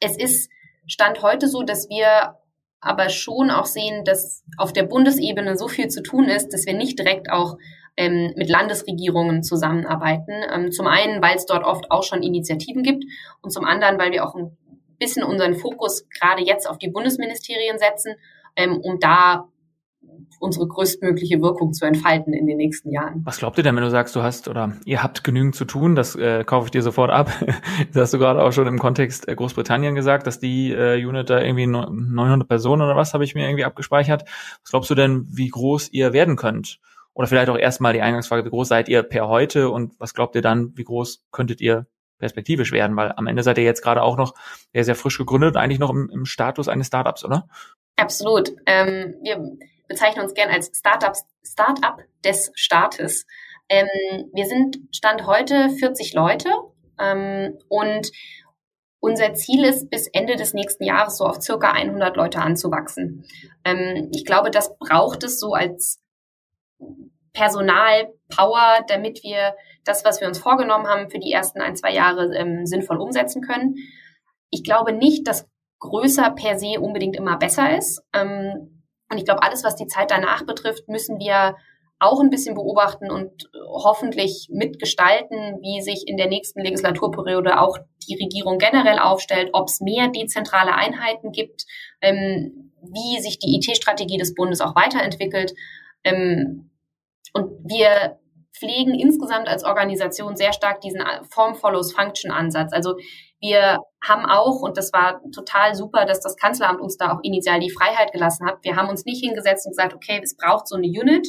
es ist Stand heute so, dass wir aber schon auch sehen, dass auf der Bundesebene so viel zu tun ist, dass wir nicht direkt auch ähm, mit Landesregierungen zusammenarbeiten. Ähm, zum einen, weil es dort oft auch schon Initiativen gibt und zum anderen, weil wir auch ein bisschen unseren Fokus gerade jetzt auf die Bundesministerien setzen, ähm, um da unsere größtmögliche Wirkung zu entfalten in den nächsten Jahren. Was glaubt ihr denn, wenn du sagst, du hast oder ihr habt genügend zu tun? Das äh, kaufe ich dir sofort ab. das hast du gerade auch schon im Kontext äh, Großbritannien gesagt, dass die äh, Unit da irgendwie 900 Personen oder was habe ich mir irgendwie abgespeichert. Was glaubst du denn, wie groß ihr werden könnt? Oder vielleicht auch erstmal die Eingangsfrage, wie groß seid ihr per heute und was glaubt ihr dann, wie groß könntet ihr perspektivisch werden, weil am Ende seid ihr jetzt gerade auch noch sehr, sehr frisch gegründet, eigentlich noch im, im Status eines Startups, oder? Absolut. Ähm, wir bezeichnen uns gern als Startups, Startup des Staates. Ähm, wir sind Stand heute 40 Leute ähm, und unser Ziel ist, bis Ende des nächsten Jahres so auf circa 100 Leute anzuwachsen. Ähm, ich glaube, das braucht es so als Personalpower, damit wir das, was wir uns vorgenommen haben, für die ersten ein, zwei Jahre ähm, sinnvoll umsetzen können. Ich glaube nicht, dass größer per se unbedingt immer besser ist. Ähm, und ich glaube, alles, was die Zeit danach betrifft, müssen wir auch ein bisschen beobachten und hoffentlich mitgestalten, wie sich in der nächsten Legislaturperiode auch die Regierung generell aufstellt, ob es mehr dezentrale Einheiten gibt, ähm, wie sich die IT-Strategie des Bundes auch weiterentwickelt. Ähm, und wir pflegen insgesamt als Organisation sehr stark diesen Form follows Function Ansatz. Also wir haben auch, und das war total super, dass das Kanzleramt uns da auch initial die Freiheit gelassen hat. Wir haben uns nicht hingesetzt und gesagt, okay, es braucht so eine Unit,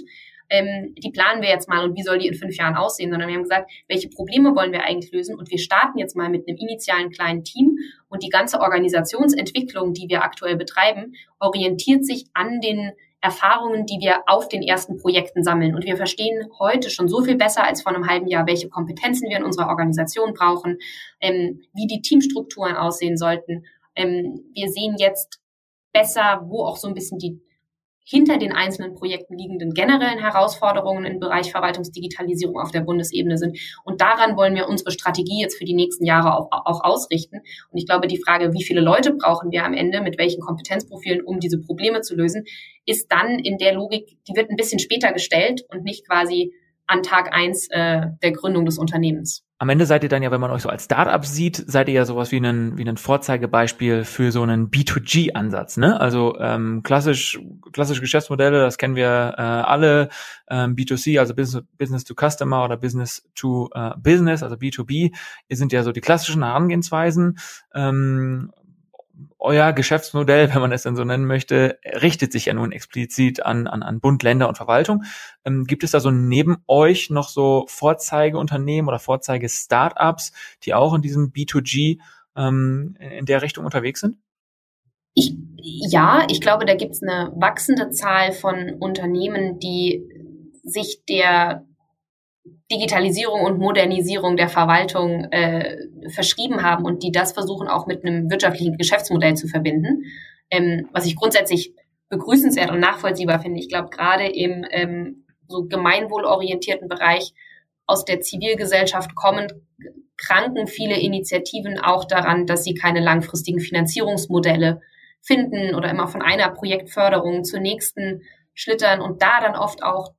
ähm, die planen wir jetzt mal und wie soll die in fünf Jahren aussehen, sondern wir haben gesagt, welche Probleme wollen wir eigentlich lösen und wir starten jetzt mal mit einem initialen kleinen Team und die ganze Organisationsentwicklung, die wir aktuell betreiben, orientiert sich an den Erfahrungen, die wir auf den ersten Projekten sammeln. Und wir verstehen heute schon so viel besser als vor einem halben Jahr, welche Kompetenzen wir in unserer Organisation brauchen, ähm, wie die Teamstrukturen aussehen sollten. Ähm, wir sehen jetzt besser, wo auch so ein bisschen die hinter den einzelnen Projekten liegenden generellen Herausforderungen im Bereich Verwaltungsdigitalisierung auf der Bundesebene sind. Und daran wollen wir unsere Strategie jetzt für die nächsten Jahre auch, auch ausrichten. Und ich glaube, die Frage, wie viele Leute brauchen wir am Ende, mit welchen Kompetenzprofilen, um diese Probleme zu lösen, ist dann in der Logik, die wird ein bisschen später gestellt und nicht quasi an Tag eins äh, der Gründung des Unternehmens am Ende seid ihr dann ja, wenn man euch so als Startup sieht, seid ihr ja sowas wie ein, wie ein Vorzeigebeispiel für so einen B2G-Ansatz. Ne? Also ähm, klassisch, klassische Geschäftsmodelle, das kennen wir äh, alle, ähm, B2C, also Business, Business to Customer oder Business to äh, Business, also B2B, sind ja so die klassischen Herangehensweisen. Ähm, euer Geschäftsmodell, wenn man es denn so nennen möchte, richtet sich ja nun explizit an, an, an Bund, Länder und Verwaltung. Ähm, gibt es da so neben euch noch so Vorzeigeunternehmen oder Vorzeige-Startups, die auch in diesem B2G ähm, in der Richtung unterwegs sind? Ich, ja, ich glaube, da gibt es eine wachsende Zahl von Unternehmen, die sich der Digitalisierung und Modernisierung der Verwaltung äh, verschrieben haben und die das versuchen auch mit einem wirtschaftlichen Geschäftsmodell zu verbinden, ähm, was ich grundsätzlich begrüßenswert und nachvollziehbar finde. Ich glaube, gerade im ähm, so gemeinwohlorientierten Bereich aus der Zivilgesellschaft kommen, kranken viele Initiativen auch daran, dass sie keine langfristigen Finanzierungsmodelle finden oder immer von einer Projektförderung zur nächsten schlittern und da dann oft auch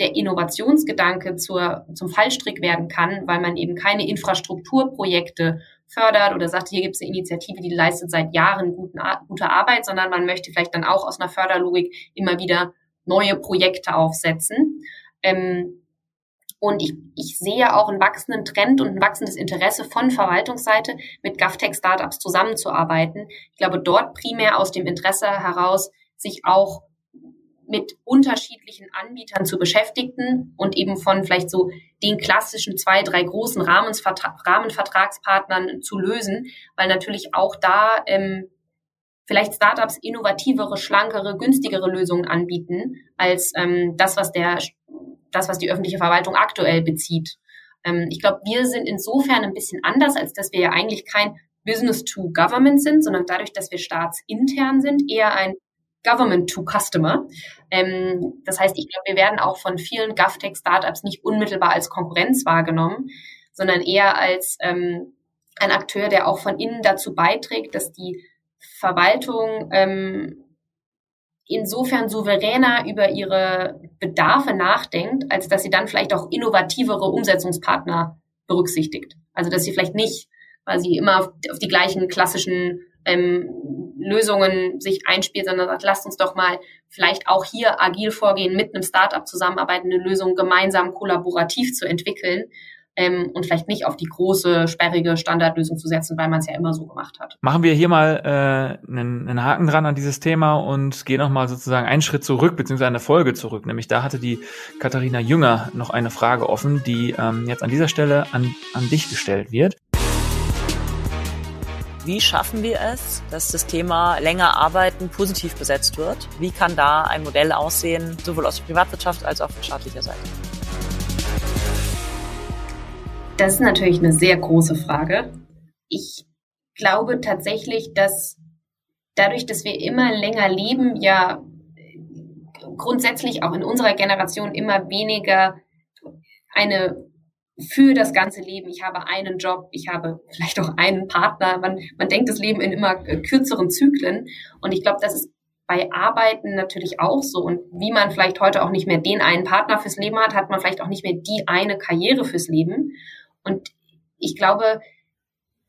der Innovationsgedanke zur, zum Fallstrick werden kann, weil man eben keine Infrastrukturprojekte fördert oder sagt, hier gibt es eine Initiative, die leistet seit Jahren guten, gute Arbeit, sondern man möchte vielleicht dann auch aus einer Förderlogik immer wieder neue Projekte aufsetzen. Ähm, und ich, ich sehe auch einen wachsenden Trend und ein wachsendes Interesse von Verwaltungsseite mit GovTech-Startups zusammenzuarbeiten. Ich glaube, dort primär aus dem Interesse heraus, sich auch mit unterschiedlichen Anbietern zu beschäftigen und eben von vielleicht so den klassischen zwei, drei großen Rahmenvertragspartnern zu lösen, weil natürlich auch da ähm, vielleicht Startups innovativere, schlankere, günstigere Lösungen anbieten als ähm, das, was der, das, was die öffentliche Verwaltung aktuell bezieht. Ähm, ich glaube, wir sind insofern ein bisschen anders, als dass wir ja eigentlich kein Business to Government sind, sondern dadurch, dass wir staatsintern sind, eher ein Government to Customer. Ähm, das heißt, ich glaube, wir werden auch von vielen GovTech-Startups nicht unmittelbar als Konkurrenz wahrgenommen, sondern eher als ähm, ein Akteur, der auch von innen dazu beiträgt, dass die Verwaltung ähm, insofern souveräner über ihre Bedarfe nachdenkt, als dass sie dann vielleicht auch innovativere Umsetzungspartner berücksichtigt. Also dass sie vielleicht nicht quasi immer auf, auf die gleichen klassischen ähm, Lösungen sich einspielt, sondern sagt, lasst uns doch mal vielleicht auch hier agil vorgehen, mit einem Startup zusammenarbeiten, eine Lösung gemeinsam kollaborativ zu entwickeln ähm, und vielleicht nicht auf die große, sperrige Standardlösung zu setzen, weil man es ja immer so gemacht hat. Machen wir hier mal äh, einen, einen Haken dran an dieses Thema und gehen nochmal sozusagen einen Schritt zurück, beziehungsweise eine Folge zurück. Nämlich da hatte die Katharina Jünger noch eine Frage offen, die ähm, jetzt an dieser Stelle an, an dich gestellt wird. Wie schaffen wir es, dass das Thema länger arbeiten positiv besetzt wird? Wie kann da ein Modell aussehen, sowohl aus der Privatwirtschaft als auch von staatlicher Seite? Das ist natürlich eine sehr große Frage. Ich glaube tatsächlich, dass dadurch, dass wir immer länger leben, ja grundsätzlich auch in unserer Generation immer weniger eine für das ganze Leben. Ich habe einen Job, ich habe vielleicht auch einen Partner. Man, man denkt das Leben in immer kürzeren Zyklen. Und ich glaube, das ist bei Arbeiten natürlich auch so. Und wie man vielleicht heute auch nicht mehr den einen Partner fürs Leben hat, hat man vielleicht auch nicht mehr die eine Karriere fürs Leben. Und ich glaube,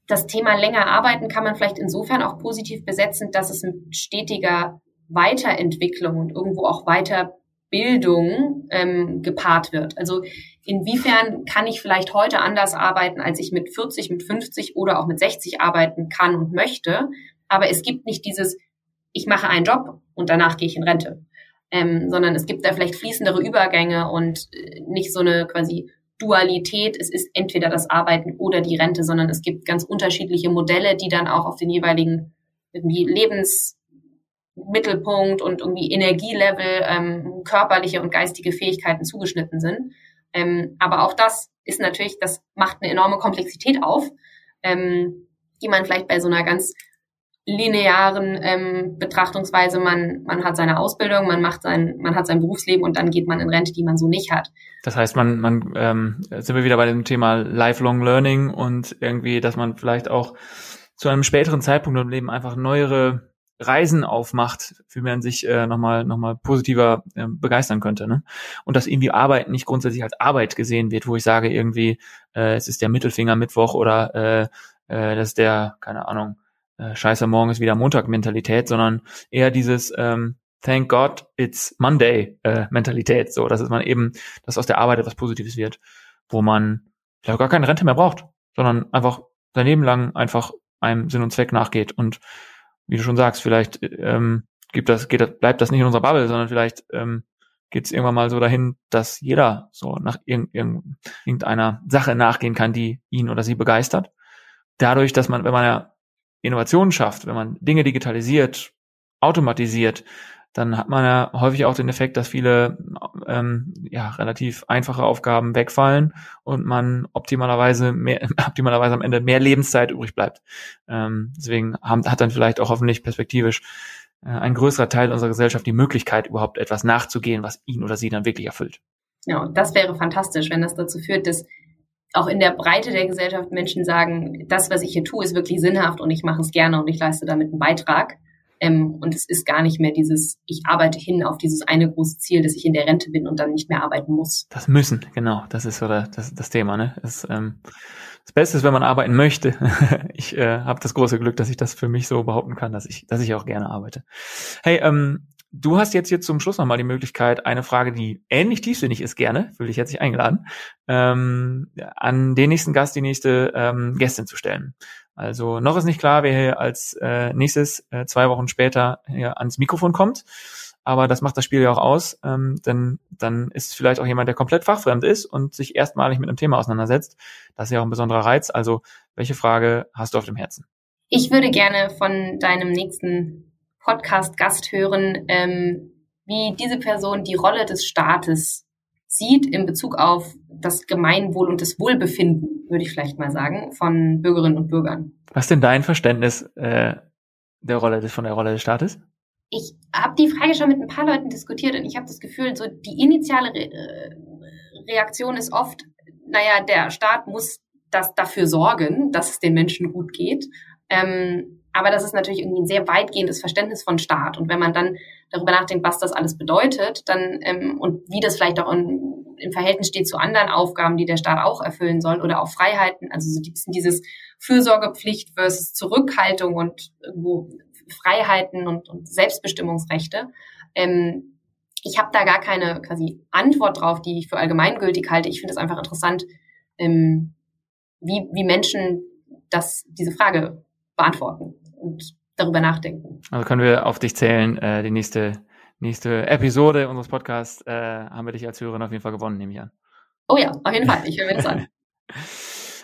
das Thema länger arbeiten kann man vielleicht insofern auch positiv besetzen, dass es ein stetiger Weiterentwicklung und irgendwo auch Weiterbildung ähm, gepaart wird. Also inwiefern kann ich vielleicht heute anders arbeiten, als ich mit 40, mit 50 oder auch mit 60 arbeiten kann und möchte. Aber es gibt nicht dieses, ich mache einen Job und danach gehe ich in Rente. Ähm, sondern es gibt da vielleicht fließendere Übergänge und äh, nicht so eine quasi Dualität. Es ist entweder das Arbeiten oder die Rente, sondern es gibt ganz unterschiedliche Modelle, die dann auch auf den jeweiligen irgendwie Lebens Mittelpunkt und irgendwie Energielevel, ähm, körperliche und geistige Fähigkeiten zugeschnitten sind. Ähm, aber auch das ist natürlich, das macht eine enorme Komplexität auf, ähm, die man vielleicht bei so einer ganz linearen ähm, Betrachtungsweise, man, man hat seine Ausbildung, man macht sein, man hat sein Berufsleben und dann geht man in Rente, die man so nicht hat. Das heißt, man, man ähm, sind wir wieder bei dem Thema Lifelong Learning und irgendwie, dass man vielleicht auch zu einem späteren Zeitpunkt im Leben einfach neuere Reisen aufmacht, für man sich äh, nochmal noch mal positiver äh, begeistern könnte. Ne? Und dass irgendwie Arbeit nicht grundsätzlich als Arbeit gesehen wird, wo ich sage irgendwie, äh, es ist der Mittelfinger Mittwoch oder äh, äh, das ist der, keine Ahnung, äh, scheiße, morgen ist wieder Montag-Mentalität, sondern eher dieses ähm, Thank God it's Monday äh, Mentalität, so, dass man eben, dass aus der Arbeit etwas Positives wird, wo man vielleicht gar keine Rente mehr braucht, sondern einfach sein Leben lang einfach einem Sinn und Zweck nachgeht und wie du schon sagst, vielleicht ähm, gibt das, geht das, bleibt das nicht in unserer Bubble, sondern vielleicht ähm, geht es irgendwann mal so dahin, dass jeder so nach irg irg irgendeiner Sache nachgehen kann, die ihn oder sie begeistert. Dadurch, dass man, wenn man ja Innovationen schafft, wenn man Dinge digitalisiert, automatisiert, dann hat man ja häufig auch den Effekt, dass viele ähm, ja, relativ einfache Aufgaben wegfallen und man optimalerweise mehr, optimalerweise am Ende mehr Lebenszeit übrig bleibt. Ähm, deswegen haben, hat dann vielleicht auch hoffentlich perspektivisch äh, ein größerer Teil unserer Gesellschaft die Möglichkeit, überhaupt etwas nachzugehen, was ihn oder sie dann wirklich erfüllt. Ja, und das wäre fantastisch, wenn das dazu führt, dass auch in der Breite der Gesellschaft Menschen sagen, das, was ich hier tue, ist wirklich sinnhaft und ich mache es gerne und ich leiste damit einen Beitrag. Ähm, und es ist gar nicht mehr dieses, ich arbeite hin auf dieses eine große Ziel, dass ich in der Rente bin und dann nicht mehr arbeiten muss. Das müssen, genau, das ist so das, das Thema. Ne? Das, ähm, das Beste ist, wenn man arbeiten möchte. ich äh, habe das große Glück, dass ich das für mich so behaupten kann, dass ich, dass ich auch gerne arbeite. Hey, ähm, Du hast jetzt hier zum Schluss nochmal die Möglichkeit, eine Frage, die ähnlich tiefsinnig ist, gerne, fühle ich jetzt nicht eingeladen, ähm, an den nächsten Gast, die nächste ähm, Gästin zu stellen. Also noch ist nicht klar, wer hier als äh, nächstes äh, zwei Wochen später hier ans Mikrofon kommt. Aber das macht das Spiel ja auch aus, ähm, denn dann ist vielleicht auch jemand, der komplett fachfremd ist und sich erstmalig mit einem Thema auseinandersetzt. Das ist ja auch ein besonderer Reiz. Also welche Frage hast du auf dem Herzen? Ich würde gerne von deinem nächsten Podcast-Gast hören, ähm, wie diese Person die Rolle des Staates sieht in Bezug auf das Gemeinwohl und das Wohlbefinden, würde ich vielleicht mal sagen, von Bürgerinnen und Bürgern. Was ist denn dein Verständnis äh, der Rolle des, von der Rolle des Staates? Ich habe die Frage schon mit ein paar Leuten diskutiert und ich habe das Gefühl, so die initiale Re äh, Reaktion ist oft, naja, der Staat muss das dafür sorgen, dass es den Menschen gut geht. Ähm, aber das ist natürlich irgendwie ein sehr weitgehendes Verständnis von Staat. Und wenn man dann darüber nachdenkt, was das alles bedeutet, dann ähm, und wie das vielleicht auch in, im Verhältnis steht zu anderen Aufgaben, die der Staat auch erfüllen soll oder auch Freiheiten, also so dieses Fürsorgepflicht versus Zurückhaltung und irgendwo Freiheiten und, und Selbstbestimmungsrechte. Ähm, ich habe da gar keine quasi Antwort drauf, die ich für allgemeingültig halte. Ich finde es einfach interessant, ähm, wie, wie Menschen das, diese Frage beantworten und darüber nachdenken. Also können wir auf dich zählen, äh, die nächste, nächste Episode unseres Podcasts äh, haben wir dich als Hörerin auf jeden Fall gewonnen, nehme ich an. Oh ja, auf jeden Fall. Ich höre mir das an.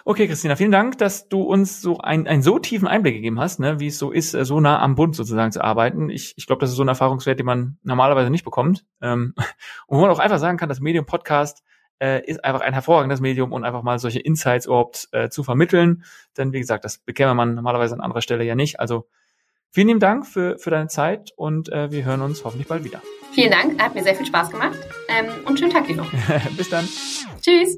Okay, Christina, vielen Dank, dass du uns so ein, einen so tiefen Einblick gegeben hast, ne, wie es so ist, äh, so nah am Bund sozusagen zu arbeiten. Ich, ich glaube, das ist so ein Erfahrungswert, den man normalerweise nicht bekommt. Ähm, und wo man auch einfach sagen kann, das Medium Podcast äh, ist einfach ein hervorragendes Medium und einfach mal solche Insights überhaupt äh, zu vermitteln. Denn wie gesagt, das bekäme man normalerweise an anderer Stelle ja nicht. Also vielen lieben Dank für, für deine Zeit und äh, wir hören uns hoffentlich bald wieder. Vielen Dank, hat mir sehr viel Spaß gemacht ähm, und schönen Tag dir noch. Bis dann. Tschüss.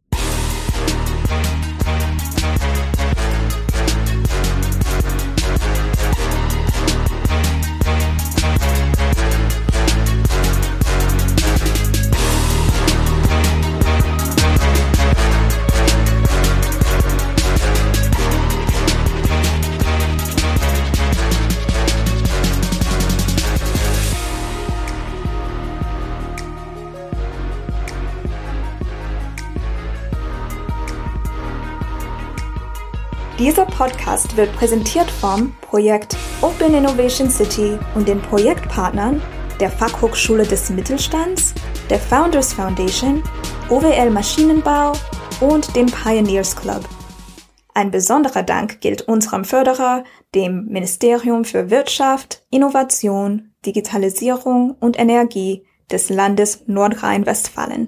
Dieser Podcast wird präsentiert vom Projekt Open Innovation City und den Projektpartnern der Fachhochschule des Mittelstands, der Founders Foundation, OWL Maschinenbau und dem Pioneers Club. Ein besonderer Dank gilt unserem Förderer, dem Ministerium für Wirtschaft, Innovation, Digitalisierung und Energie des Landes Nordrhein-Westfalen.